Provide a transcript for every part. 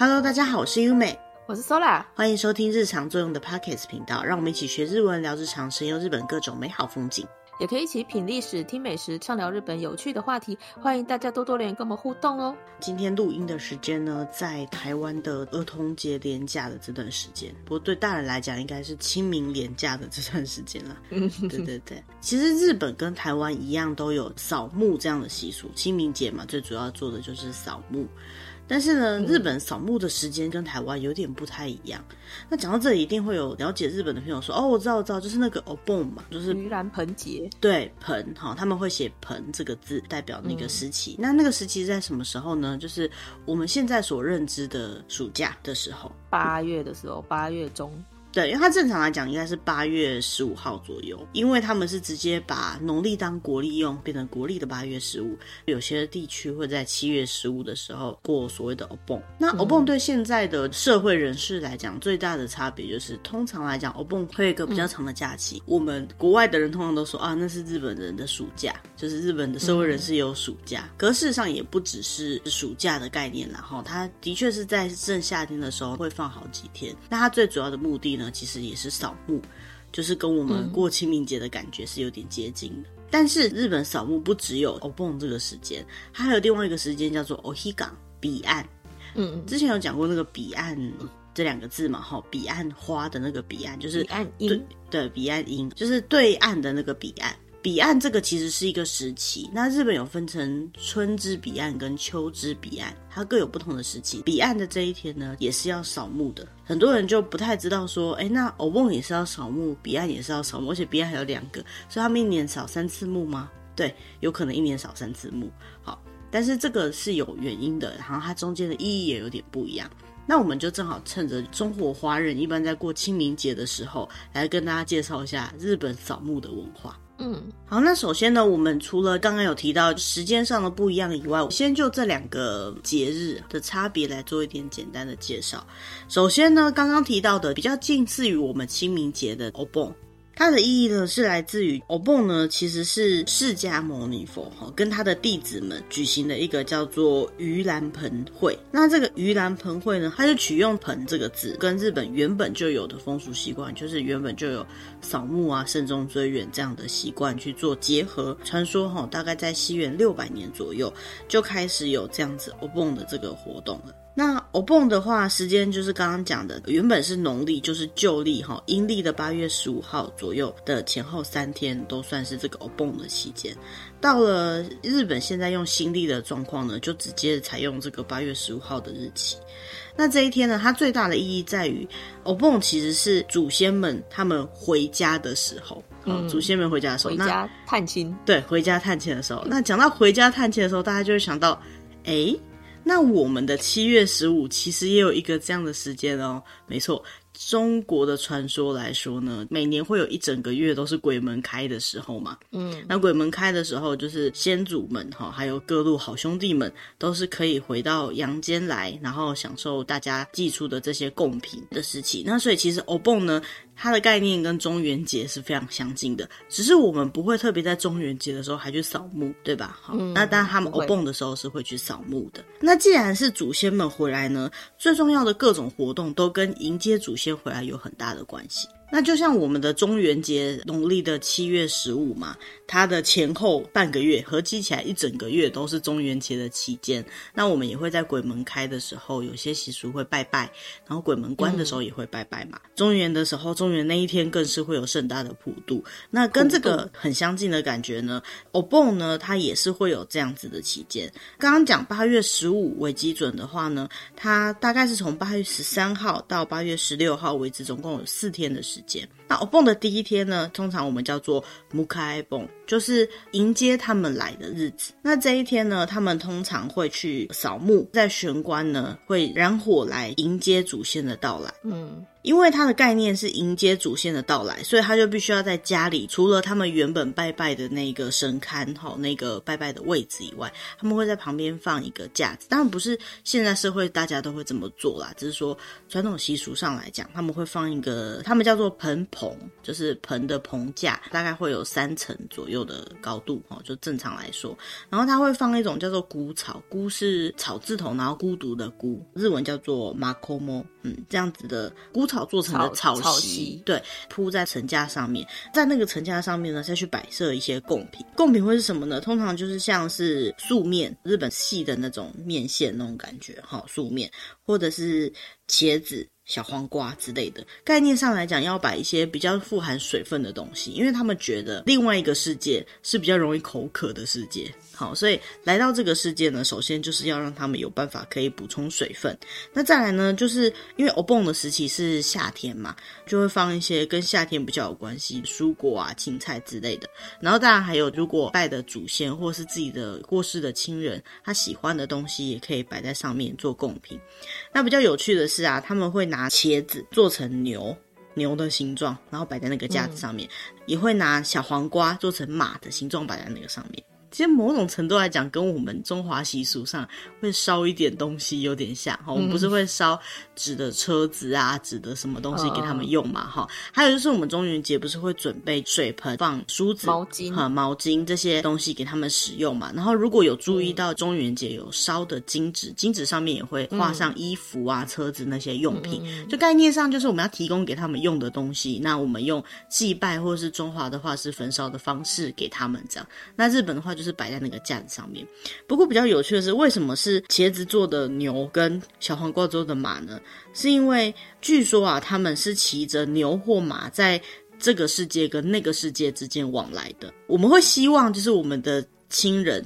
Hello，大家好，我是优美，我是 Sola，欢迎收听日常作用的 Podcast 频道，让我们一起学日文，聊日常，神游日本各种美好风景。也可以一起品历史、听美食、畅聊日本有趣的话题。欢迎大家多多留言跟我们互动哦。今天录音的时间呢，在台湾的儿童节连假的这段时间，不过对大人来讲，应该是清明连假的这段时间了。嗯，对对对。其实日本跟台湾一样，都有扫墓这样的习俗。清明节嘛，最主要做的就是扫墓。但是呢，日本扫墓的时间跟台湾有点不太一样。那讲到这里，一定会有了解日本的朋友说：“哦，我知道，我知道，就是那个 Obon 嘛，就是盂兰盆节。”对，盆哈，他们会写“盆”这个字，代表那个时期。嗯、那那个时期在什么时候呢？就是我们现在所认知的暑假的时候，八月的时候，八月中。对，因为它正常来讲应该是八月十五号左右，因为他们是直接把农历当国历用，变成国历的八月十五。有些地区会在七月十五的时候过所谓的 Obon。那 Obon 对现在的社会人士来讲，最大的差别就是，通常来讲 Obon 会有一个比较长的假期。嗯、我们国外的人通常都说啊，那是日本人的暑假，就是日本的社会人士有暑假。嗯、可事实上也不只是暑假的概念，然后它的确是在正夏天的时候会放好几天。那它最主要的目的呢？其实也是扫墓，就是跟我们过清明节的感觉是有点接近的。嗯、但是日本扫墓不只有 Obon 这个时间，它还有另外一个时间叫做 Ohigan 彼岸。嗯，之前有讲过那个彼岸这两个字嘛，哈，彼岸花的那个彼岸就是彼岸樱，对，彼岸樱就是对岸的那个彼岸。彼岸这个其实是一个时期，那日本有分成春之彼岸跟秋之彼岸，它各有不同的时期。彼岸的这一天呢，也是要扫墓的。很多人就不太知道说，哎，那偶梦也是要扫墓，彼岸也是要扫墓，而且彼岸还有两个，所以他们一年扫三次墓吗？对，有可能一年扫三次墓。好，但是这个是有原因的，然后它中间的意义也有点不一样。那我们就正好趁着中国华人一般在过清明节的时候，来跟大家介绍一下日本扫墓的文化。嗯，好，那首先呢，我们除了刚刚有提到时间上的不一样以外，我先就这两个节日的差别来做一点简单的介绍。首先呢，刚刚提到的比较近似于我们清明节的 o b o。它的意义呢，是来自于 o b o 呢，其实是释迦牟尼佛哈跟他的弟子们举行的一个叫做盂兰盆会。那这个盂兰盆会呢，它就取用“盆”这个字，跟日本原本就有的风俗习惯，就是原本就有扫墓啊、慎终追远这样的习惯去做结合。传说哈，大概在西元六百年左右就开始有这样子 o b o 的这个活动了。那 Obon 的话，时间就是刚刚讲的，原本是农历，就是旧历哈，阴历的八月十五号左右的前后三天都算是这个 Obon 的期间。到了日本现在用新历的状况呢，就直接采用这个八月十五号的日期。那这一天呢，它最大的意义在于 Obon 其实是祖先们他们回家的时候，嗯，祖先们回家的时候，回家探亲，对，回家探亲的时候。那讲到回家探亲的时候，大家就会想到，哎。那我们的七月十五其实也有一个这样的时间哦，没错。中国的传说来说呢，每年会有一整个月都是鬼门开的时候嘛。嗯，那鬼门开的时候，就是先祖们哈，还有各路好兄弟们，都是可以回到阳间来，然后享受大家寄出的这些贡品的时期。那所以其实 Obon 呢，它的概念跟中元节是非常相近的，只是我们不会特别在中元节的时候还去扫墓，对吧？好，嗯、那当然他们 Obon 的时候是会去扫墓的。那既然是祖先们回来呢，最重要的各种活动都跟迎接祖先。回来有很大的关系。那就像我们的中元节，农历的七月十五嘛，它的前后半个月合计起来一整个月都是中元节的期间。那我们也会在鬼门开的时候，有些习俗会拜拜，然后鬼门关的时候也会拜拜嘛。中元的时候，中元那一天更是会有盛大的普渡。那跟这个很相近的感觉呢 o b o 呢，它也是会有这样子的期间。刚刚讲八月十五为基准的话呢，它大概是从八月十三号到八月十六号为止，总共有四天的时间。那 Obon 的第一天呢，通常我们叫做 Mukai Bon，就是迎接他们来的日子。那这一天呢，他们通常会去扫墓，在玄关呢会燃火来迎接祖先的到来。嗯。因为它的概念是迎接祖先的到来，所以他就必须要在家里，除了他们原本拜拜的那个神龛哈，那个拜拜的位置以外，他们会在旁边放一个架子。当然不是现在社会大家都会这么做啦，只是说传统习俗上来讲，他们会放一个，他们叫做盆棚，就是棚的棚架，大概会有三层左右的高度哦，就正常来说。然后它会放一种叫做孤草，孤是草字头，然后孤独的孤，日文叫做 makomo，嗯，这样子的孤草做成的草席，草席对，铺在层架上面，在那个层架上面呢，再去摆设一些贡品。贡品会是什么呢？通常就是像是素面，日本细的那种面线那种感觉，哈，素面，或者是茄子。小黄瓜之类的，概念上来讲，要摆一些比较富含水分的东西，因为他们觉得另外一个世界是比较容易口渴的世界。好，所以来到这个世界呢，首先就是要让他们有办法可以补充水分。那再来呢，就是因为欧蹦的时期是夏天嘛，就会放一些跟夏天比较有关系蔬果啊、青菜之类的。然后当然还有，如果拜的祖先或是自己的过世的亲人，他喜欢的东西也可以摆在上面做贡品。那比较有趣的是啊，他们会拿拿茄子做成牛牛的形状，然后摆在那个架子上面，嗯、也会拿小黄瓜做成马的形状摆在那个上面。其实某种程度来讲，跟我们中华习俗上会烧一点东西有点像哈。我们不是会烧纸的车子啊，纸的什么东西给他们用嘛哈。还有就是我们中元节不是会准备水盆、放梳子、毛巾哈、毛巾这些东西给他们使用嘛。然后如果有注意到中元节有烧的金纸，金纸上面也会画上衣服啊、车子那些用品。就概念上就是我们要提供给他们用的东西。那我们用祭拜或者是中华的话是焚烧的方式给他们这样。那日本的话。就是摆在那个架子上面。不过比较有趣的是，为什么是茄子做的牛跟小黄瓜做的马呢？是因为据说啊，他们是骑着牛或马在这个世界跟那个世界之间往来的。我们会希望就是我们的亲人，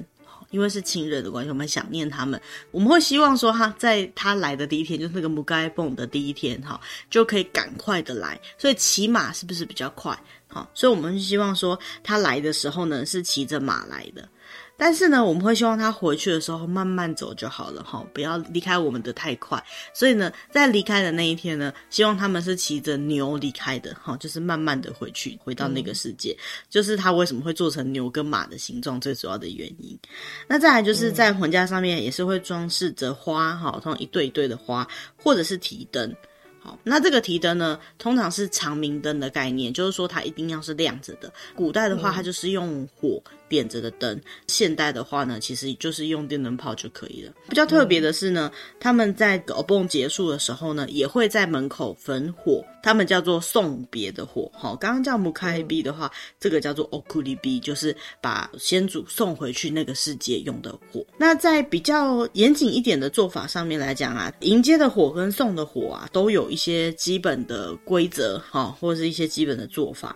因为是亲人的关系，我们想念他们，我们会希望说他在他来的第一天，就是那个母盖蹦的第一天，哈，就可以赶快的来。所以骑马是不是比较快？好，所以我们希望说他来的时候呢，是骑着马来的，但是呢，我们会希望他回去的时候慢慢走就好了，哈，不要离开我们的太快。所以呢，在离开的那一天呢，希望他们是骑着牛离开的，哈，就是慢慢的回去，回到那个世界。嗯、就是他为什么会做成牛跟马的形状，最主要的原因。那再来就是在魂架上面也是会装饰着花，哈，通常一对一对的花，或者是提灯。好，那这个提灯呢，通常是长明灯的概念，就是说它一定要是亮着的。古代的话，它就是用火点着的灯；现代的话呢，其实就是用电灯泡就可以了。比较特别的是呢，他们在欧蹦结束的时候呢，也会在门口焚火，他们叫做送别的火。好，刚刚叫木开 B 的话，这个叫做奥库里比，就是把先祖送回去那个世界用的火。那在比较严谨一点的做法上面来讲啊，迎接的火跟送的火啊，都有。一些基本的规则，哈，或者是一些基本的做法。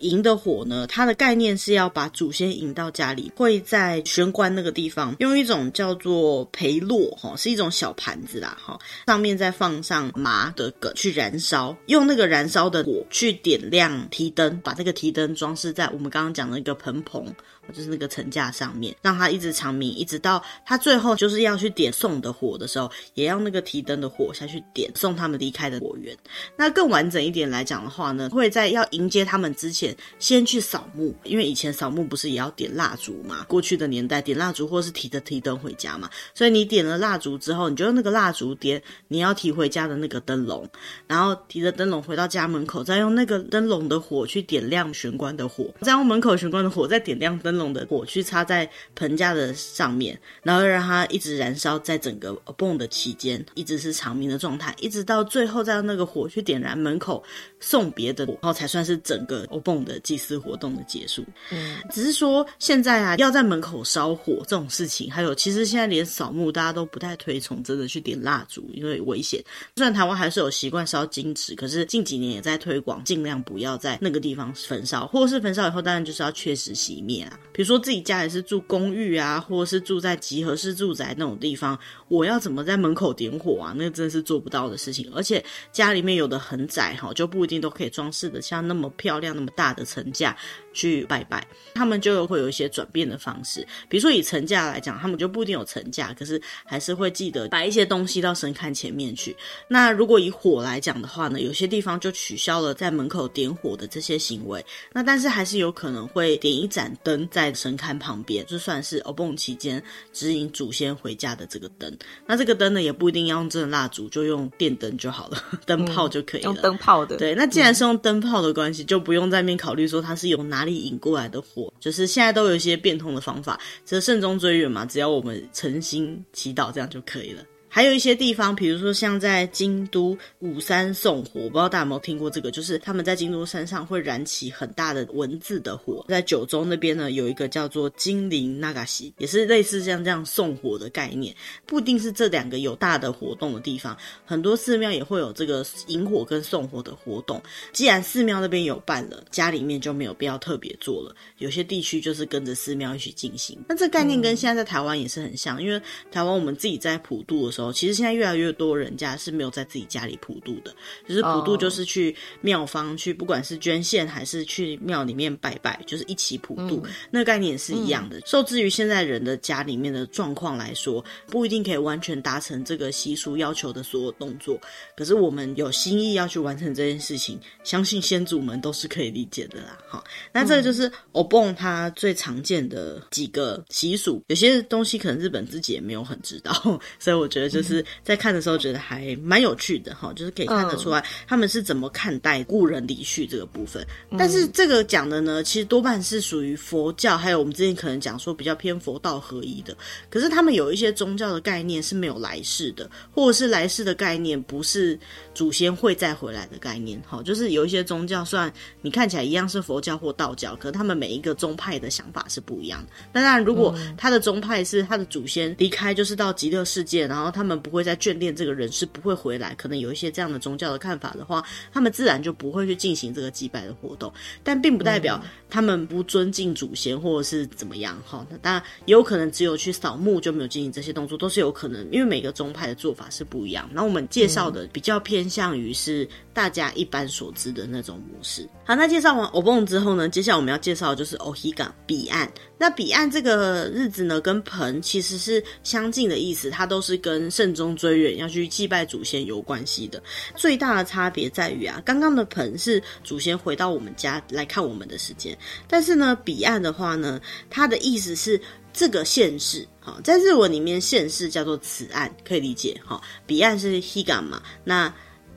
迎的火呢，它的概念是要把祖先迎到家里，会在玄关那个地方用一种叫做焙烙，哈，是一种小盘子啦，哈，上面再放上麻的梗去燃烧，用那个燃烧的火去点亮提灯，把这个提灯装饰在我们刚刚讲的一个盆棚。就是那个层架上面，让它一直长明，一直到它最后就是要去点送的火的时候，也要那个提灯的火下去点送他们离开的火源。那更完整一点来讲的话呢，会在要迎接他们之前，先去扫墓，因为以前扫墓不是也要点蜡烛嘛？过去的年代点蜡烛或是提着提灯回家嘛，所以你点了蜡烛之后，你就用那个蜡烛点你要提回家的那个灯笼，然后提着灯笼回到家门口，再用那个灯笼的火去点亮玄关的火，再用门口玄关的火再点亮灯笼的火去插在盆架的上面，然后让它一直燃烧在整个蹦的期间，一直是长明的状态，一直到最后再用那个火去点燃门口送别的火，然后才算是整个的祭祀活动的结束。嗯，只是说现在啊，要在门口烧火这种事情，还有其实现在连扫墓大家都不太推崇真的去点蜡烛，因为危险。虽然台湾还是有习惯烧金纸，可是近几年也在推广，尽量不要在那个地方焚烧，或者是焚烧以后，当然就是要确实熄灭啊。比如说自己家里是住公寓啊，或者是住在集合式住宅那种地方，我要怎么在门口点火啊？那真是做不到的事情。而且家里面有的很窄哈，就不一定都可以装饰的像那么漂亮、那么大的层架。去拜拜，他们就会有一些转变的方式。比如说以成价来讲，他们就不一定有成价，可是还是会记得摆一些东西到神龛前面去。那如果以火来讲的话呢，有些地方就取消了在门口点火的这些行为。那但是还是有可能会点一盏灯在神龛旁边，就算是欧蹦期间指引祖先回家的这个灯。那这个灯呢，也不一定要用真的蜡烛，就用电灯就好了，灯泡就可以了。嗯、用灯泡的。对，那既然是用灯泡的关系，嗯、就不用在面考虑说它是由哪里引过来的火，就是现在都有一些变通的方法，就是慎终追远嘛，只要我们诚心祈祷，这样就可以了。还有一些地方，比如说像在京都五山送火，我不知道大家有没有听过这个，就是他们在京都山上会燃起很大的文字的火。在九州那边呢，有一个叫做精灵那嘎西，也是类似像这样送火的概念。不一定是这两个有大的活动的地方，很多寺庙也会有这个引火跟送火的活动。既然寺庙那边有办了，家里面就没有必要特别做了。有些地区就是跟着寺庙一起进行。那这概念跟现在在台湾也是很像，因为台湾我们自己在普渡的时候。其实现在越来越多人家是没有在自己家里普渡的，就是普渡就是去庙方去，不管是捐献还是去庙里面拜拜，就是一起普渡，嗯、那个概念也是一样的。受制于现在人的家里面的状况来说，不一定可以完全达成这个习俗要求的所有动作，可是我们有心意要去完成这件事情，相信先祖们都是可以理解的啦。好，那这个就是欧蹦它最常见的几个习俗，有些东西可能日本自己也没有很知道，所以我觉得。就是在看的时候觉得还蛮有趣的哈，就是可以看得出来他们是怎么看待故人离去这个部分。但是这个讲的呢，其实多半是属于佛教，还有我们之前可能讲说比较偏佛道合一的。可是他们有一些宗教的概念是没有来世的，或者是来世的概念不是祖先会再回来的概念。好，就是有一些宗教，虽然你看起来一样是佛教或道教，可是他们每一个宗派的想法是不一样的。当然，如果他的宗派是他的祖先离开，就是到极乐世界，然后他。他们不会再眷恋这个人，是不会回来。可能有一些这样的宗教的看法的话，他们自然就不会去进行这个祭拜的活动。但并不代表他们不尊敬祖先，或者是怎么样。哈，那当然也有可能只有去扫墓就没有进行这些动作，都是有可能。因为每个宗派的做法是不一样。那我们介绍的比较偏向于是大家一般所知的那种模式。好，那介绍完欧蹦之后呢，接下来我们要介绍的就是お彼岸彼岸。那彼岸这个日子呢，跟盆其实是相近的意思，它都是跟慎终追远要去祭拜祖先有关系的。最大的差别在于啊，刚刚的盆是祖先回到我们家来看我们的时间，但是呢，彼岸的话呢，它的意思是这个现世。好，在日文里面现世叫做此岸，可以理解。好，彼岸是西港嘛，那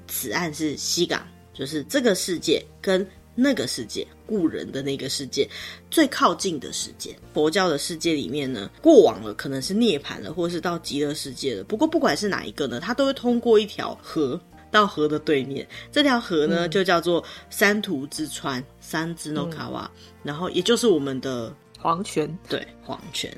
此岸是西港，就是这个世界跟。那个世界，故人的那个世界，最靠近的世界。佛教的世界里面呢，过往了可能是涅槃了，或是到极乐世界了。不过不管是哪一个呢，它都会通过一条河到河的对面。这条河呢，就叫做三途之川，三之诺卡瓦，然后也就是我们的黄泉。对，黄泉。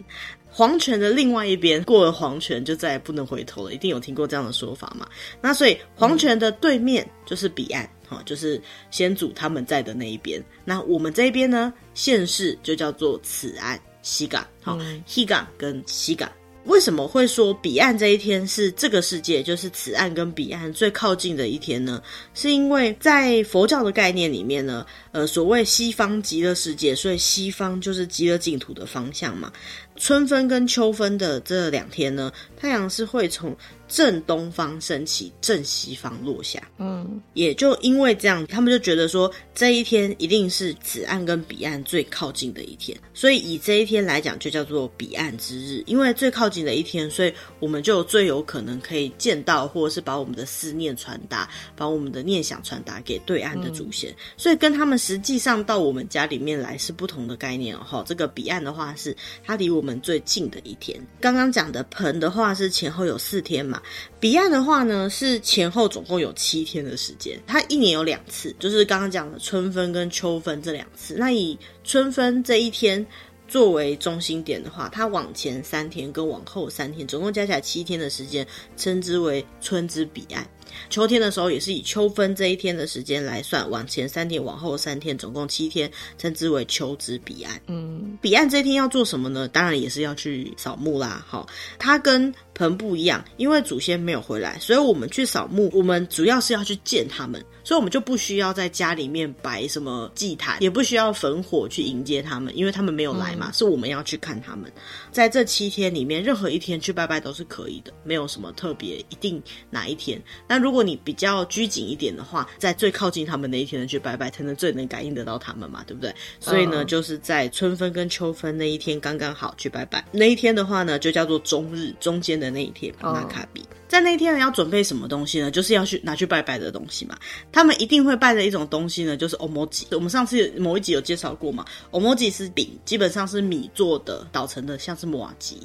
黄泉的另外一边，过了黄泉就再也不能回头了。一定有听过这样的说法嘛？那所以黄泉的对面就是彼岸，哈、嗯，就是先祖他们在的那一边。那我们这边呢，现世就叫做此岸西港，好，西港跟西港。为什么会说彼岸这一天是这个世界，就是此岸跟彼岸最靠近的一天呢？是因为在佛教的概念里面呢，呃，所谓西方极乐世界，所以西方就是极乐净土的方向嘛。春分跟秋分的这两天呢，太阳是会从正东方升起，正西方落下。嗯，也就因为这样，他们就觉得说这一天一定是此岸跟彼岸最靠近的一天，所以以这一天来讲，就叫做彼岸之日。因为最靠近的一天，所以我们就最有可能可以见到，或者是把我们的思念传达，把我们的念想传达给对岸的祖先。嗯、所以跟他们实际上到我们家里面来是不同的概念哦。这个彼岸的话是它离我们。最近的一天，刚刚讲的盆的话是前后有四天嘛，彼岸的话呢是前后总共有七天的时间，它一年有两次，就是刚刚讲的春分跟秋分这两次。那以春分这一天作为中心点的话，它往前三天跟往后三天，总共加起来七天的时间，称之为春之彼岸。秋天的时候也是以秋分这一天的时间来算，往前三天，往后三天，总共七天，称之为秋之彼岸。嗯，彼岸这一天要做什么呢？当然也是要去扫墓啦。好，它跟盆不一样，因为祖先没有回来，所以我们去扫墓，我们主要是要去见他们，所以我们就不需要在家里面摆什么祭坛，也不需要焚火去迎接他们，因为他们没有来嘛，嗯、是我们要去看他们。在这七天里面，任何一天去拜拜都是可以的，没有什么特别一定哪一天。那如果你比较拘谨一点的话，在最靠近他们那一天呢去拜拜，才能最能感应得到他们嘛，对不对？所以呢，就是在春分跟秋分那一天刚刚好去拜拜。那一天的话呢，就叫做中日，中间的那一天，那卡比。在那一天呢，要准备什么东西呢？就是要去拿去拜拜的东西嘛。他们一定会拜的一种东西呢，就是欧摩吉。我们上次某一集有介绍过嘛，欧摩吉是饼，基本上是米做的，捣成的，像是麻糬，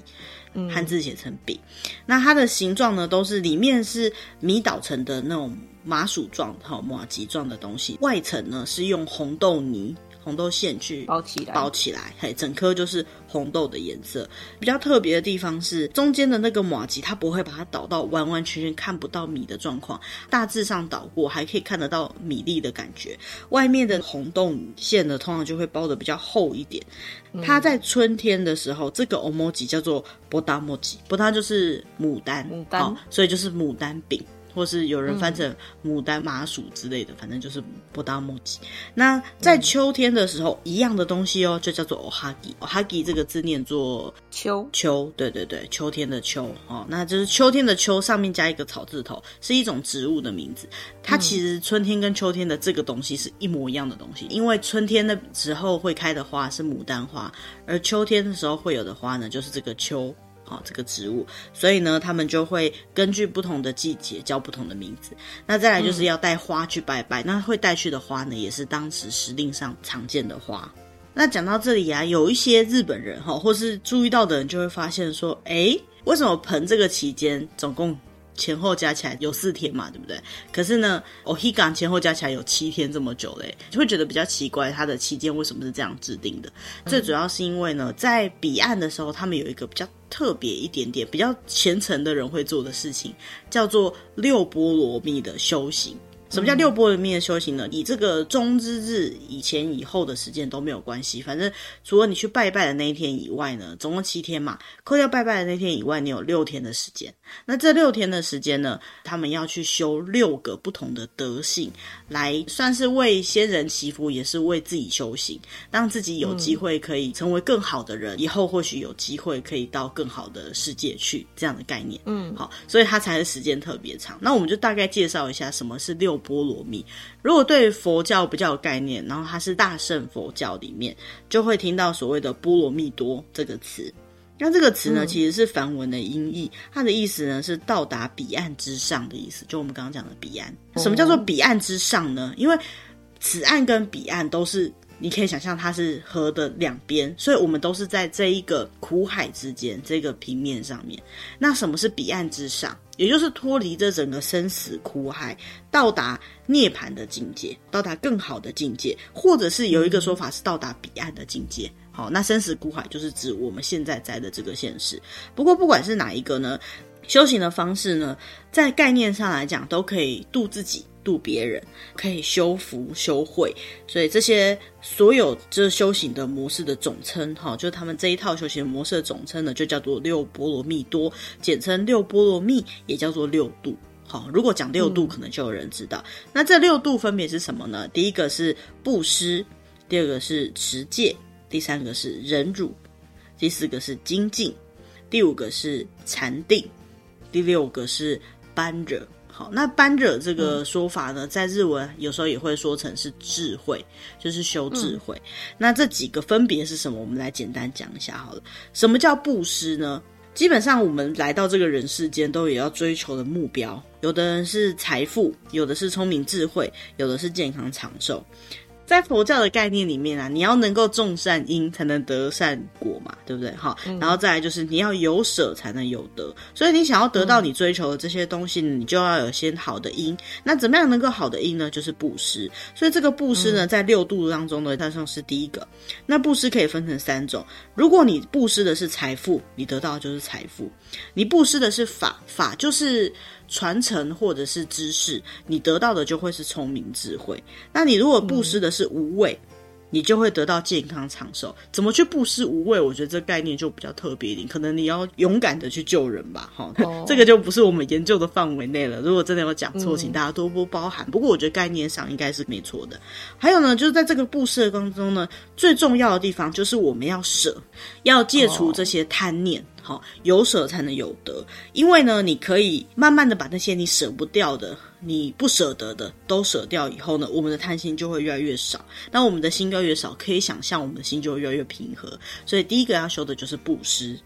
汉字写成饼。那它的形状呢，都是里面是米捣成的那种麻薯状、哈马吉状的东西，外层呢是用红豆泥。红豆馅去包起来，包起来，嘿，整颗就是红豆的颜色。比较特别的地方是中间的那个马吉，它不会把它捣到完完全全看不到米的状况，大致上捣过，还可以看得到米粒的感觉。外面的红豆馅呢，通常就会包得比较厚一点。它在春天的时候，这个欧摩吉叫做波达莫吉，波达就是牡丹，牡丹，哦，所以就是牡丹饼。或是有人翻成牡丹麻薯之类的，嗯、反正就是波达摩吉。那在秋天的时候，嗯、一样的东西哦，就叫做欧哈吉。欧哈吉这个字念作秋秋，对对对，秋天的秋哦，那就是秋天的秋，上面加一个草字头，是一种植物的名字。它其实春天跟秋天的这个东西是一模一样的东西，因为春天的时候会开的花是牡丹花，而秋天的时候会有的花呢，就是这个秋。好，这个植物，所以呢，他们就会根据不同的季节叫不同的名字。那再来就是要带花去拜拜，嗯、那会带去的花呢，也是当时时令上常见的花。那讲到这里啊，有一些日本人哈，或是注意到的人就会发现说，诶，为什么盆这个期间总共？前后加起来有四天嘛，对不对？可是呢，お彼岸前后加起来有七天这么久嘞，就会觉得比较奇怪，它的期间为什么是这样制定的？嗯、最主要是因为呢，在彼岸的时候，他们有一个比较特别一点点、比较虔诚的人会做的事情，叫做六波罗蜜的修行。什么叫六波罗蜜的修行呢？以这个中之日以前以后的时间都没有关系，反正除了你去拜拜的那一天以外呢，总共七天嘛，扣掉拜拜的那天以外，你有六天的时间。那这六天的时间呢，他们要去修六个不同的德性，来算是为先人祈福，也是为自己修行，让自己有机会可以成为更好的人，嗯、以后或许有机会可以到更好的世界去，这样的概念。嗯，好，所以它才是时间特别长。那我们就大概介绍一下什么是六波罗蜜。如果对佛教比较有概念，然后它是大乘佛教里面，就会听到所谓的波罗蜜多这个词。那这个词呢，其实是梵文的音译，它的意思呢是到达彼岸之上的意思。就我们刚刚讲的彼岸，什么叫做彼岸之上呢？因为此岸跟彼岸都是。你可以想象它是河的两边，所以我们都是在这一个苦海之间，这个平面上面。那什么是彼岸之上？也就是脱离这整个生死苦海，到达涅槃的境界，到达更好的境界，或者是有一个说法是到达彼岸的境界。好，那生死苦海就是指我们现在在的这个现实。不过不管是哪一个呢，修行的方式呢，在概念上来讲，都可以度自己。度别人可以修福修慧，所以这些所有这修行的模式的总称，哈，就是他们这一套修行模式的总称呢，就叫做六波罗蜜多，简称六波罗蜜，也叫做六度。好，如果讲六度，可能就有人知道。嗯、那这六度分别是什么呢？第一个是布施，第二个是持戒，第三个是忍辱，第四个是精进，第五个是禅定，第六个是般若。好，那般若这个说法呢，在日文有时候也会说成是智慧，就是修智慧。嗯、那这几个分别是什么？我们来简单讲一下好了。什么叫布施呢？基本上我们来到这个人世间，都有要追求的目标。有的人是财富，有的是聪明智慧，有的是健康长寿。在佛教的概念里面啊，你要能够种善因，才能得善果嘛，对不对？好，嗯、然后再来就是你要有舍才能有得，所以你想要得到你追求的这些东西，嗯、你就要有先好的因。那怎么样能够好的因呢？就是布施。所以这个布施呢，在六度当中呢，它算是第一个。那布施可以分成三种：如果你布施的是财富，你得到的就是财富；你布施的是法，法就是。传承或者是知识，你得到的就会是聪明智慧。那你如果布施的是无畏，你就会得到健康长寿。怎么去布施无畏？我觉得这概念就比较特别一点，可能你要勇敢的去救人吧。哈、哦，这个就不是我们研究的范围内了。如果真的有讲错，请大家多多包涵。嗯、不过我觉得概念上应该是没错的。还有呢，就是在这个布施的当中呢，最重要的地方就是我们要舍，要戒除这些贪念。好，有舍才能有得，因为呢，你可以慢慢的把那些你舍不掉的、你不舍得的都舍掉以后呢，我们的贪心就会越来越少。那我们的心越来越少，可以想象我们的心就会越来越平和。所以第一个要修的就是布施，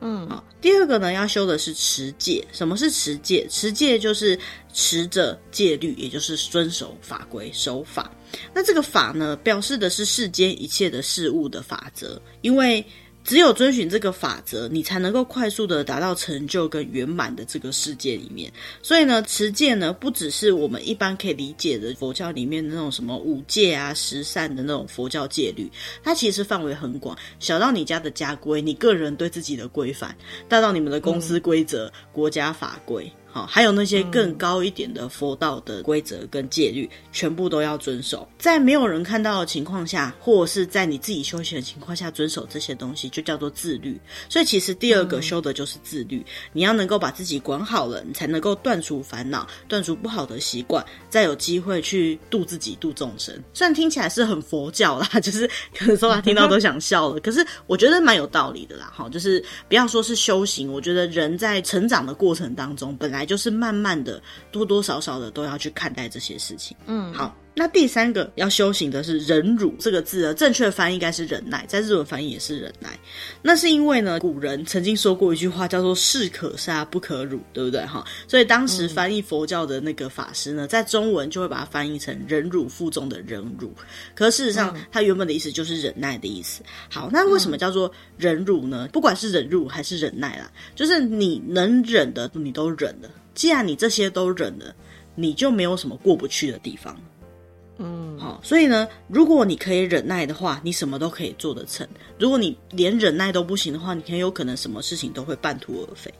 嗯，好。第二个呢，要修的是持戒。什么是持戒？持戒就是持着戒律，也就是遵守法规、守法。那这个法呢，表示的是世间一切的事物的法则，因为。只有遵循这个法则，你才能够快速的达到成就跟圆满的这个世界里面。所以呢，持戒呢，不只是我们一般可以理解的佛教里面的那种什么五戒啊、十善的那种佛教戒律，它其实范围很广，小到你家的家规，你个人对自己的规范，大到你们的公司规则、嗯、国家法规。好，还有那些更高一点的佛道的规则跟戒律，全部都要遵守。在没有人看到的情况下，或者是在你自己修行的情况下，遵守这些东西，就叫做自律。所以，其实第二个修的就是自律。你要能够把自己管好了，你才能够断除烦恼，断除不好的习惯，再有机会去度自己、度众生。虽然听起来是很佛教啦，就是可能说他听到都想笑了，可是我觉得蛮有道理的啦。哈，就是不要说是修行，我觉得人在成长的过程当中，本来。就是慢慢的，多多少少的都要去看待这些事情。嗯，好，那第三个要修行的是忍辱这个字的正确的翻译应该是忍耐，在日文翻译也是忍耐。那是因为呢，古人曾经说过一句话叫做“士可杀不可辱”，对不对？哈，所以当时翻译佛教的那个法师呢，在中文就会把它翻译成“忍辱负重”的忍辱。可事实上，它原本的意思就是忍耐的意思。好，那为什么叫做忍辱呢？不管是忍辱还是忍耐啦，就是你能忍的，你都忍了。既然你这些都忍了，你就没有什么过不去的地方。嗯，好，所以呢，如果你可以忍耐的话，你什么都可以做得成。如果你连忍耐都不行的话，你很有可能什么事情都会半途而废。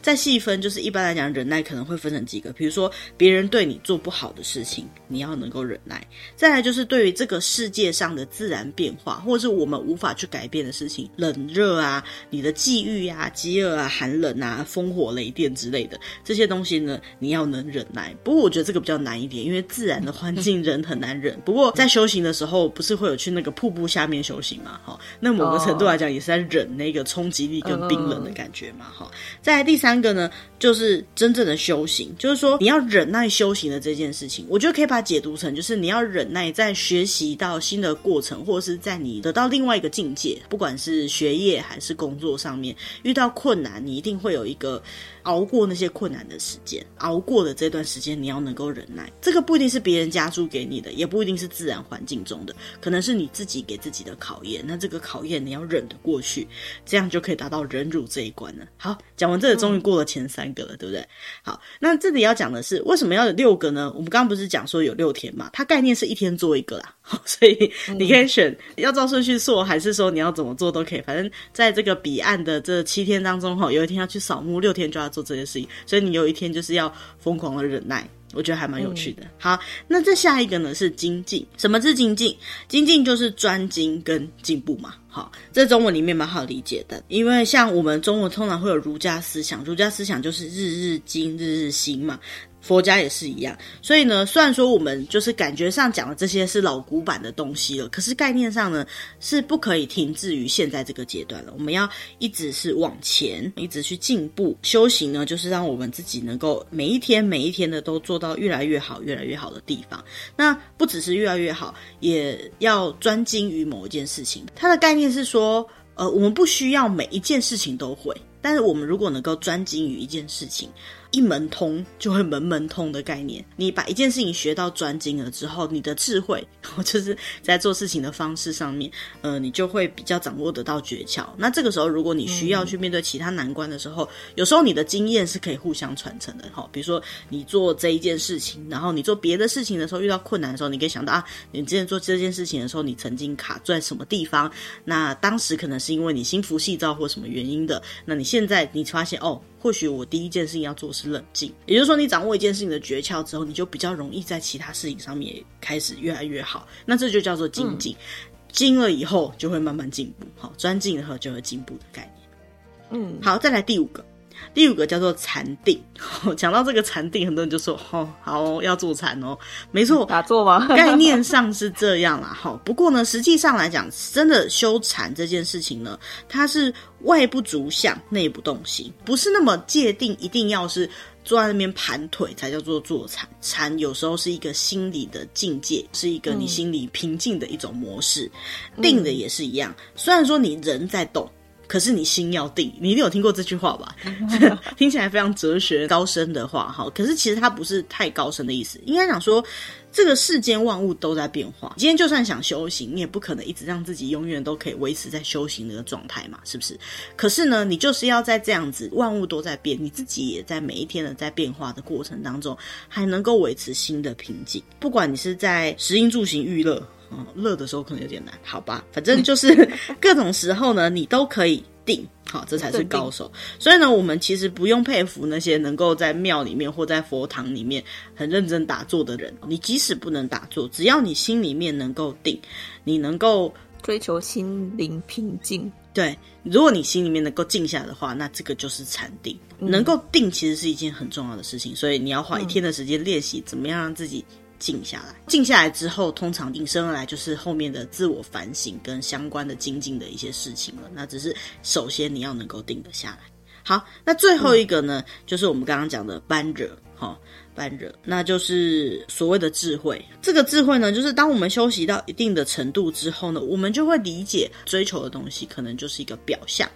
再细分，就是一般来讲，忍耐可能会分成几个，比如说别人对你做不好的事情，你要能够忍耐；再来就是对于这个世界上的自然变化，或者是我们无法去改变的事情，冷热啊、你的际遇啊、饥饿啊、寒冷啊、烽火雷电之类的这些东西呢，你要能忍耐。不过我觉得这个比较难一点，因为自然的环境人很难忍。不过在修行的时候，不是会有去那个瀑布下面修行嘛？哈，那某个程度来讲，也是在忍那个冲击力跟冰冷的感觉嘛？哈，再第三。个呢，就是真正的修行，就是说你要忍耐修行的这件事情，我觉得可以把它解读成，就是你要忍耐在学习到新的过程，或者是在你得到另外一个境界，不管是学业还是工作上面遇到困难，你一定会有一个。熬过那些困难的时间，熬过的这段时间，你要能够忍耐。这个不一定是别人加注给你的，也不一定是自然环境中的，可能是你自己给自己的考验。那这个考验你要忍得过去，这样就可以达到忍辱这一关了。好，讲完这个，终于过了前三个了，嗯、对不对？好，那这里要讲的是为什么要有六个呢？我们刚刚不是讲说有六天嘛？它概念是一天做一个啦。好，所以你可以选要照顺序做，还是说你要怎么做都可以。反正在这个彼岸的这七天当中，哈，有一天要去扫墓，六天就要做这件事情，所以你有一天就是要疯狂的忍耐，我觉得还蛮有趣的。嗯、好，那这下一个呢是精进，什么是精进？精进就是专精跟进步嘛。好，这中文里面蛮好理解的，因为像我们中文通常会有儒家思想，儒家思想就是日日精，日日新嘛。佛家也是一样，所以呢，虽然说我们就是感觉上讲的这些是老古板的东西了，可是概念上呢是不可以停滞于现在这个阶段了。我们要一直是往前，一直去进步。修行呢，就是让我们自己能够每一天每一天的都做到越来越好、越来越好的地方。那不只是越来越好，也要专精于某一件事情。它的概念是说，呃，我们不需要每一件事情都会，但是我们如果能够专精于一件事情。一门通就会门门通的概念，你把一件事情学到专精了之后，你的智慧，就是在做事情的方式上面，呃，你就会比较掌握得到诀窍。那这个时候，如果你需要去面对其他难关的时候，有时候你的经验是可以互相传承的。哈，比如说你做这一件事情，然后你做别的事情的时候遇到困难的时候，你可以想到啊，你之前做这件事情的时候，你曾经卡在什么地方？那当时可能是因为你心浮气躁或什么原因的。那你现在你发现哦。或许我第一件事情要做的是冷静，也就是说，你掌握一件事情的诀窍之后，你就比较容易在其他事情上面也开始越来越好。那这就叫做精进。嗯精了以后就会慢慢进步，好，专进了以后就会进步的概念。嗯，好，再来第五个。第五个叫做禅定，讲到这个禅定，很多人就说：“哦，好，要坐禅哦。”没错，打坐吗？概念上是这样啦。好，不过呢，实际上来讲，真的修禅这件事情呢，它是外不足相，内不动心，不是那么界定，一定要是坐在那边盘腿才叫做坐禅。禅有时候是一个心理的境界，是一个你心里平静的一种模式。嗯、定的也是一样，虽然说你人在动。可是你心要定，你一定有听过这句话吧？听起来非常哲学高深的话哈。可是其实它不是太高深的意思，应该讲说这个世间万物都在变化。今天就算想修行，你也不可能一直让自己永远都可以维持在修行的那个状态嘛，是不是？可是呢，你就是要在这样子，万物都在变，你自己也在每一天的在变化的过程当中，还能够维持新的平静。不管你是在食衣住行娱乐。哦，乐的时候可能有点难，好吧，反正就是 各种时候呢，你都可以定，好，这才是高手。所以呢，我们其实不用佩服那些能够在庙里面或在佛堂里面很认真打坐的人。你即使不能打坐，只要你心里面能够定，你能够追求心灵平静。对，如果你心里面能够静下的话，那这个就是禅定。嗯、能够定其实是一件很重要的事情，所以你要花一天的时间练习，怎么样让自己。静下来，静下来之后，通常引申而来就是后面的自我反省跟相关的精进的一些事情了。那只是首先你要能够定得下来。好，那最后一个呢，就是我们刚刚讲的般若，哈。般若，那就是所谓的智慧。这个智慧呢，就是当我们修习到一定的程度之后呢，我们就会理解追求的东西可能就是一个表象。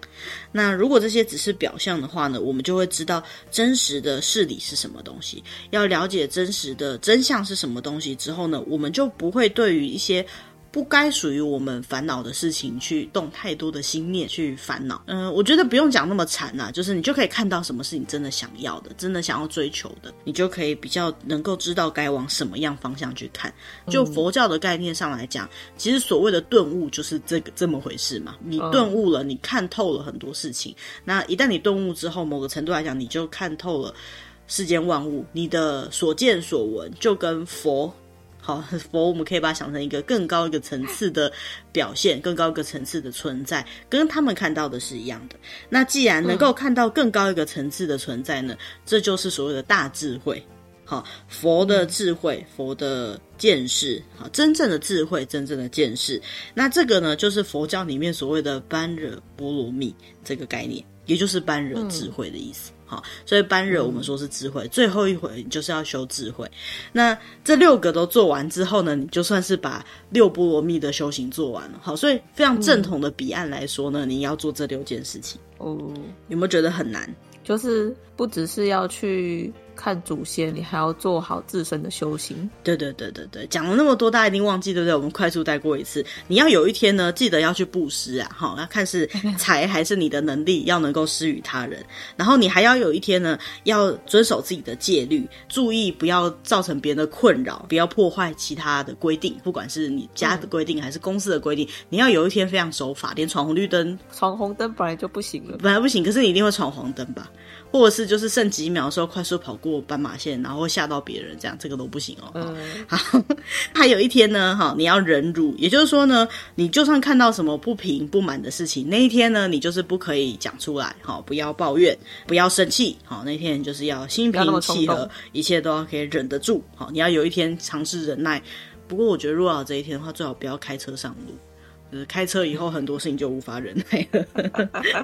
那如果这些只是表象的话呢，我们就会知道真实的事理是什么东西。要了解真实的真相是什么东西之后呢，我们就不会对于一些。不该属于我们烦恼的事情，去动太多的心念去烦恼。嗯、呃，我觉得不用讲那么惨啦、啊，就是你就可以看到什么是你真的想要的，真的想要追求的，你就可以比较能够知道该往什么样方向去看。就佛教的概念上来讲，其实所谓的顿悟就是这个这么回事嘛。你顿悟了，你看透了很多事情。那一旦你顿悟之后，某个程度来讲，你就看透了世间万物，你的所见所闻就跟佛。好，佛我们可以把它想成一个更高一个层次的表现，更高一个层次的存在，跟他们看到的是一样的。那既然能够看到更高一个层次的存在呢，嗯、这就是所谓的大智慧。好，佛的智慧，佛的见识，好，真正的智慧，真正的见识。那这个呢，就是佛教里面所谓的般若波罗蜜这个概念，也就是般若智慧的意思。嗯好，所以般若我们说是智慧，嗯、最后一回你就是要修智慧。那这六个都做完之后呢，你就算是把六波罗蜜的修行做完了。好，所以非常正统的彼岸来说呢，嗯、你要做这六件事情。哦，有没有觉得很难？就是不只是要去。看祖先，你还要做好自身的修行。对对对对对，讲了那么多，大家一定忘记，对不对？我们快速带过一次。你要有一天呢，记得要去布施啊，哈，要看是财还是你的能力，要能够施与他人。然后你还要有一天呢，要遵守自己的戒律，注意不要造成别人的困扰，不要破坏其他的规定，不管是你家的规定还是公司的规定，你要有一天非常守法，连闯红绿灯，闯红灯本来就不行了，本来不行，可是你一定会闯黄灯吧？或者是就是剩几秒的时候快速跑过斑马线，然后吓到别人，这样这个都不行哦。嗯，好，还有一天呢，哈，你要忍辱，也就是说呢，你就算看到什么不平不满的事情，那一天呢，你就是不可以讲出来，好，不要抱怨，不要生气，好，那天就是要心平气和，一切都要可以忍得住，好，你要有一天尝试忍耐。不过我觉得，如果有这一天的话，最好不要开车上路。开车以后很多事情就无法忍耐了。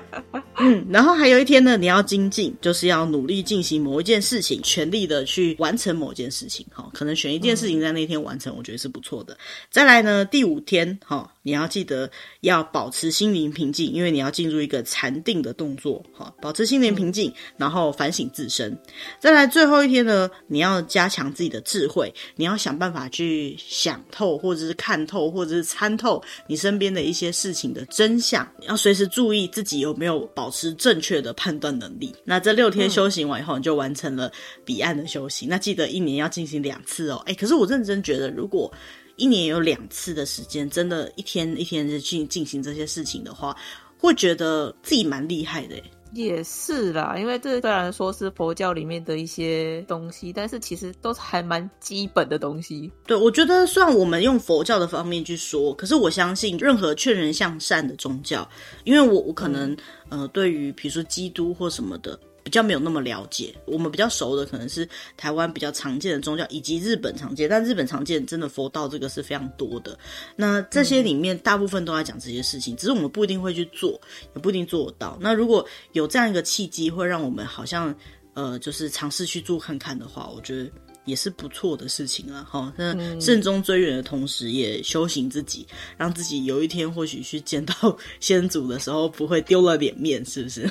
嗯，然后还有一天呢，你要精进，就是要努力进行某一件事情，全力的去完成某件事情。哈，可能选一件事情在那天完成，我觉得是不错的。再来呢，第五天，哈。你要记得要保持心灵平静，因为你要进入一个禅定的动作，好，保持心灵平静，然后反省自身。再来最后一天呢，你要加强自己的智慧，你要想办法去想透，或者是看透，或者是参透你身边的一些事情的真相。要随时注意自己有没有保持正确的判断能力。那这六天修行完以后，你就完成了彼岸的修行。那记得一年要进行两次哦。哎，可是我认真觉得，如果一年有两次的时间，真的，一天一天的去进行这些事情的话，会觉得自己蛮厉害的。也是啦，因为这虽然说是佛教里面的一些东西，但是其实都是还蛮基本的东西。对，我觉得算我们用佛教的方面去说，可是我相信任何劝人向善的宗教，因为我我可能、嗯、呃，对于比如说基督或什么的。比较没有那么了解，我们比较熟的可能是台湾比较常见的宗教，以及日本常见。但日本常见真的佛道这个是非常多的。那这些里面大部分都在讲这些事情，只是我们不一定会去做，也不一定做得到。那如果有这样一个契机，会让我们好像呃，就是尝试去做看看的话，我觉得。也是不错的事情啊，哈！那慎终追远的同时，也修行自己，嗯、让自己有一天或许去见到先祖的时候，不会丢了脸面，是不是？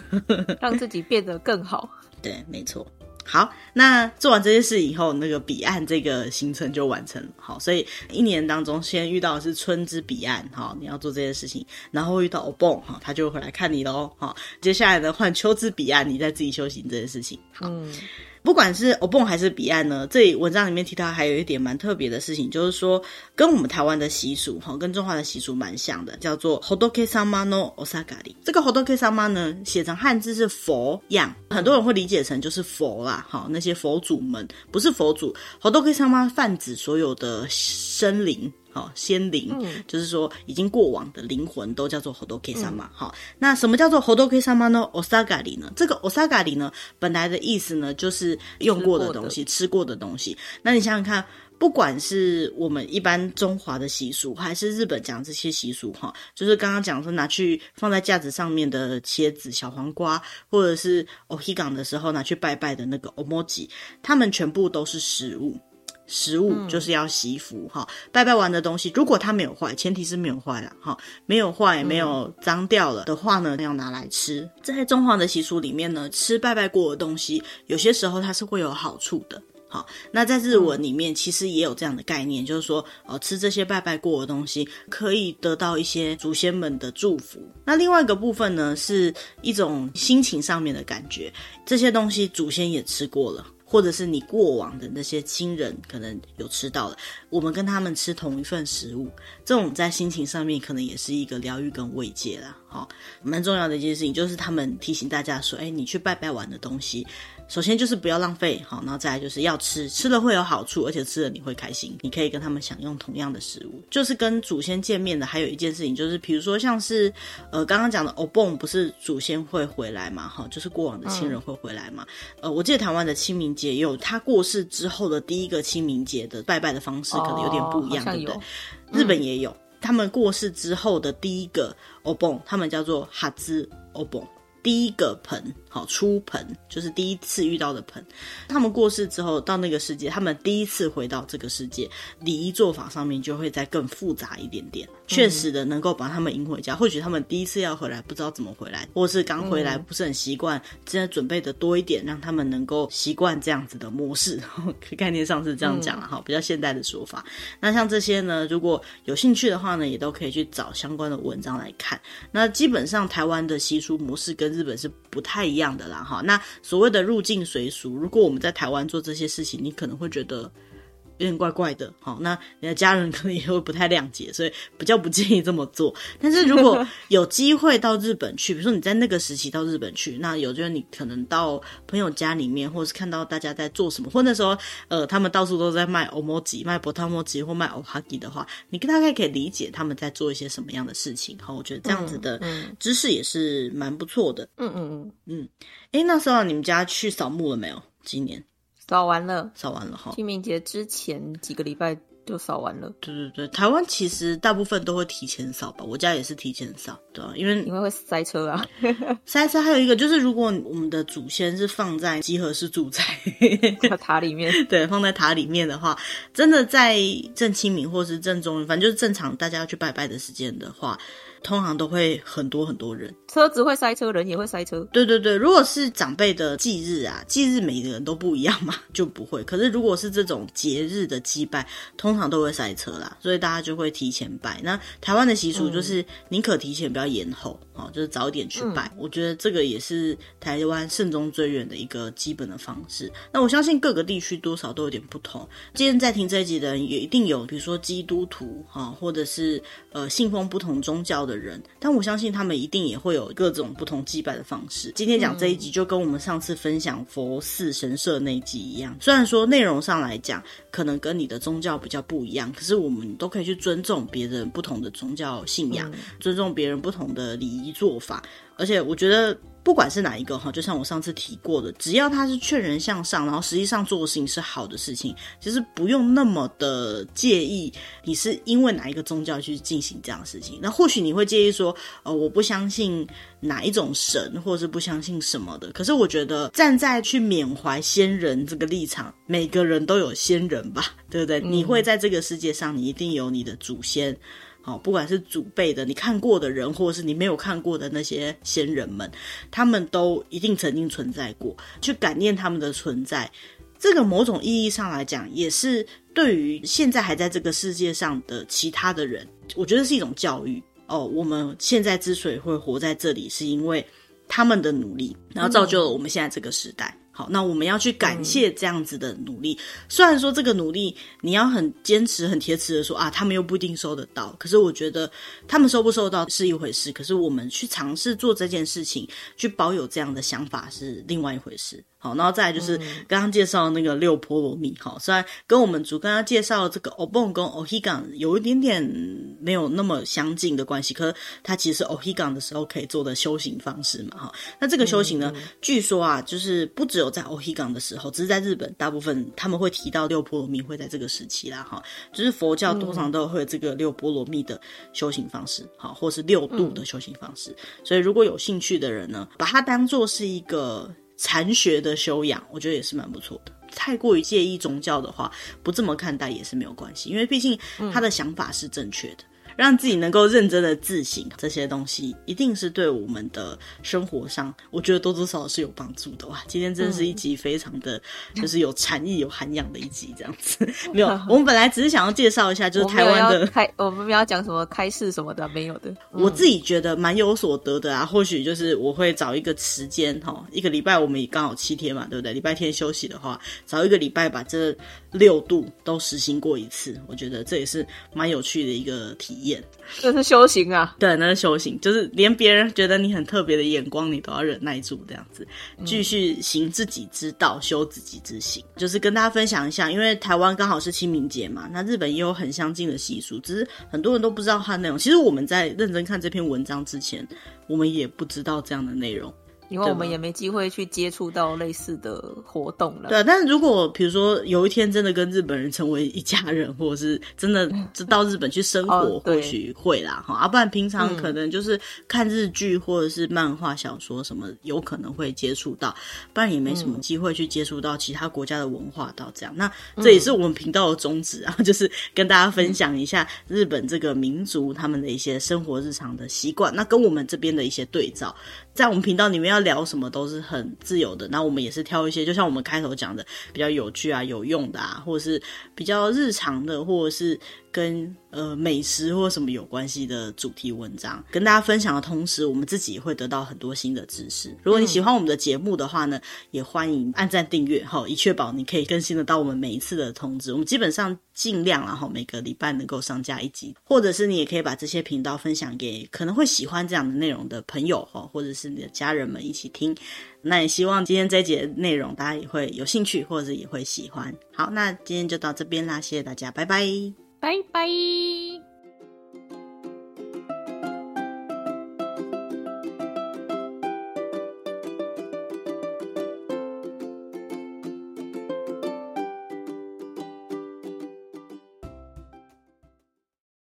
让自己变得更好。对，没错。好，那做完这些事以后，那个彼岸这个行程就完成了。好，所以一年当中，先遇到的是春之彼岸，哈，你要做这些事情，然后遇到欧蹦，哈，他就会回来看你喽，哈。接下来呢，换秋之彼岸，你再自己修行这些事情。好。嗯不管是欧蹦还是彼岸呢，这里文章里面提到还有一点蛮特别的事情，就是说跟我们台湾的习俗哈，跟中华的习俗蛮像的，叫做 Hodoke Sama no Osagari。这个 Hodoke Sama 呢，写成汉字是佛样，很多人会理解成就是佛啦，哈，那些佛祖们不是佛祖。Hodoke Sama 泛指所有的生灵。好，仙灵、嗯、就是说已经过往的灵魂都叫做 Hodoke Sama。好，那什么叫做 Hodoke Sama 呢？Osagari 呢？这个 Osagari 呢，本来的意思呢，就是用过的东西，吃过的，东西。那你想想看，不管是我们一般中华的习俗，还是日本讲这些习俗，哈，就是刚刚讲说拿去放在架子上面的茄子、小黄瓜，或者是 Ohigan 的时候拿去拜拜的那个 Omoji，他们全部都是食物。食物就是要惜福哈，拜拜完的东西，如果它没有坏，前提是没有坏了哈，没有坏，没有脏掉了的话呢，要拿来吃。在中华的习俗里面呢，吃拜拜过的东西，有些时候它是会有好处的。好，那在日文里面其实也有这样的概念，就是说，哦，吃这些拜拜过的东西，可以得到一些祖先们的祝福。那另外一个部分呢，是一种心情上面的感觉，这些东西祖先也吃过了。或者是你过往的那些亲人可能有吃到了，我们跟他们吃同一份食物，这种在心情上面可能也是一个疗愈跟慰藉啦。好，蛮重要的一件事情就是他们提醒大家说，哎，你去拜拜完的东西。首先就是不要浪费，好，然后再来就是要吃，吃了会有好处，而且吃了你会开心，你可以跟他们享用同样的食物。就是跟祖先见面的，还有一件事情就是，比如说像是，呃，刚刚讲的欧蹦，不是祖先会回来嘛，哈，就是过往的亲人会回来嘛。嗯、呃，我记得台湾的清明节也有他过世之后的第一个清明节的拜拜的方式，可能有点不一样，对不对？日本也有，他们过世之后的第一个欧蹦，他们叫做哈兹欧蹦。第一个盆，好，出盆就是第一次遇到的盆。他们过世之后到那个世界，他们第一次回到这个世界，礼仪做法上面就会再更复杂一点点。确实的，能够把他们迎回家。或许他们第一次要回来，不知道怎么回来，或是刚回来不是很习惯，现在准备的多一点，让他们能够习惯这样子的模式。概念上是这样讲了哈，比较现代的说法。那像这些呢，如果有兴趣的话呢，也都可以去找相关的文章来看。那基本上台湾的习俗模式跟日本是不太一样样的啦哈。那所谓的入境随俗，如果我们在台湾做这些事情，你可能会觉得。有点怪怪的，好，那你的家人可能也会不太谅解，所以比较不建议这么做。但是如果 有机会到日本去，比如说你在那个时期到日本去，那有就是你可能到朋友家里面，或者是看到大家在做什么，或者那时候呃他们到处都在卖欧摩吉、卖波汤摩吉或卖欧哈吉的话，你大概可以理解他们在做一些什么样的事情。好，我觉得这样子的知识也是蛮不错的。嗯嗯嗯嗯。哎、欸，那时候你们家去扫墓了没有？今年？扫完了，扫完了哈。清明节之前几个礼拜就扫完了。对对对，台湾其实大部分都会提前扫吧，我家也是提前扫，对啊，因为因为会塞车啊。塞车还有一个就是，如果我们的祖先是放在集合式住宅 塔里面，对，放在塔里面的话，真的在正清明或是正中，反正就是正常大家要去拜拜的时间的话。通常都会很多很多人，车子会塞车，人也会塞车。对对对，如果是长辈的忌日啊，忌日每个人都不一样嘛，就不会。可是如果是这种节日的祭拜，通常都会塞车啦，所以大家就会提前拜。那台湾的习俗就是宁可提前，不要延后，哦、嗯，就是早点去拜。嗯、我觉得这个也是台湾慎终追远的一个基本的方式。那我相信各个地区多少都有点不同。今天在听这一集的人也一定有，比如说基督徒哈，或者是呃信奉不同宗教的。人，但我相信他们一定也会有各种不同祭拜的方式。今天讲这一集就跟我们上次分享佛寺神社那一集一样，虽然说内容上来讲可能跟你的宗教比较不一样，可是我们都可以去尊重别人不同的宗教信仰，尊重别人不同的礼仪做法，而且我觉得。不管是哪一个哈，就像我上次提过的，只要他是劝人向上，然后实际上做的事情是好的事情，其实不用那么的介意你是因为哪一个宗教去进行这样的事情。那或许你会介意说，呃，我不相信哪一种神，或者是不相信什么的。可是我觉得站在去缅怀先人这个立场，每个人都有先人吧，对不对？嗯。你会在这个世界上，你一定有你的祖先。好，不管是祖辈的，你看过的人，或是你没有看过的那些先人们，他们都一定曾经存在过。去感念他们的存在，这个某种意义上来讲，也是对于现在还在这个世界上的其他的人，我觉得是一种教育哦。我们现在之所以会活在这里，是因为他们的努力，然后造就了我们现在这个时代。好，那我们要去感谢这样子的努力。嗯、虽然说这个努力，你要很坚持、很铁齿的说啊，他们又不一定收得到。可是我觉得他们收不收到是一回事，可是我们去尝试做这件事情，去保有这样的想法是另外一回事。好，然后再来就是刚刚介绍那个六波罗蜜。好，虽然跟我们主刚刚介绍的这个 Obon 跟 Ohigan 有一点点没有那么相近的关系，可是它其实是 Ohigan 的时候可以做的修行方式嘛。哈，那这个修行呢，据说啊，就是不只有在 Ohigan 的时候，只是在日本，大部分他们会提到六波罗蜜会在这个时期啦。哈，就是佛教通常都会有这个六波罗蜜的修行方式，好，或是六度的修行方式。所以如果有兴趣的人呢，把它当做是一个。禅学的修养，我觉得也是蛮不错的。太过于介意宗教的话，不这么看待也是没有关系，因为毕竟他的想法是正确的。让自己能够认真的自省，这些东西一定是对我们的生活上，我觉得多多少少是有帮助的哇！今天真是一集非常的，嗯、就是有禅意、有涵养的一集，这样子。没有，我们本来只是想要介绍一下，就是台湾的开，我们要讲什么开市什么的，没有的。我自己觉得蛮有所得的啊，或许就是我会找一个时间哈，一个礼拜我们也刚好七天嘛，对不对？礼拜天休息的话，找一个礼拜把这六度都实行过一次，我觉得这也是蛮有趣的一个体验。这是修行啊，对，那是修行，就是连别人觉得你很特别的眼光，你都要忍耐住，这样子继续行自己之道，修自己之行。就是跟大家分享一下，因为台湾刚好是清明节嘛，那日本也有很相近的习俗，只是很多人都不知道它的内容。其实我们在认真看这篇文章之前，我们也不知道这样的内容。因为我们也没机会去接触到类似的活动了。对，但是如果比如说有一天真的跟日本人成为一家人，或者是真的就到日本去生活，哦、或许会啦哈。啊，不然平常可能就是看日剧或者是漫画小说什么，有可能会接触到，不然也没什么机会去接触到其他国家的文化到这样。那这也是我们频道的宗旨啊，就是跟大家分享一下日本这个民族他们的一些生活日常的习惯，那跟我们这边的一些对照。在我们频道里面要聊什么都是很自由的，那我们也是挑一些，就像我们开头讲的，比较有趣啊、有用的啊，或者是比较日常的，或者是。跟呃美食或什么有关系的主题文章，跟大家分享的同时，我们自己也会得到很多新的知识。如果你喜欢我们的节目的话呢，也欢迎按赞订阅哈，以确保你可以更新得到我们每一次的通知。我们基本上尽量然后每个礼拜能够上架一集，或者是你也可以把这些频道分享给可能会喜欢这样的内容的朋友哈，或者是你的家人们一起听。那也希望今天这一节的内容大家也会有兴趣，或者是也会喜欢。好，那今天就到这边啦，谢谢大家，拜拜。バイバイ。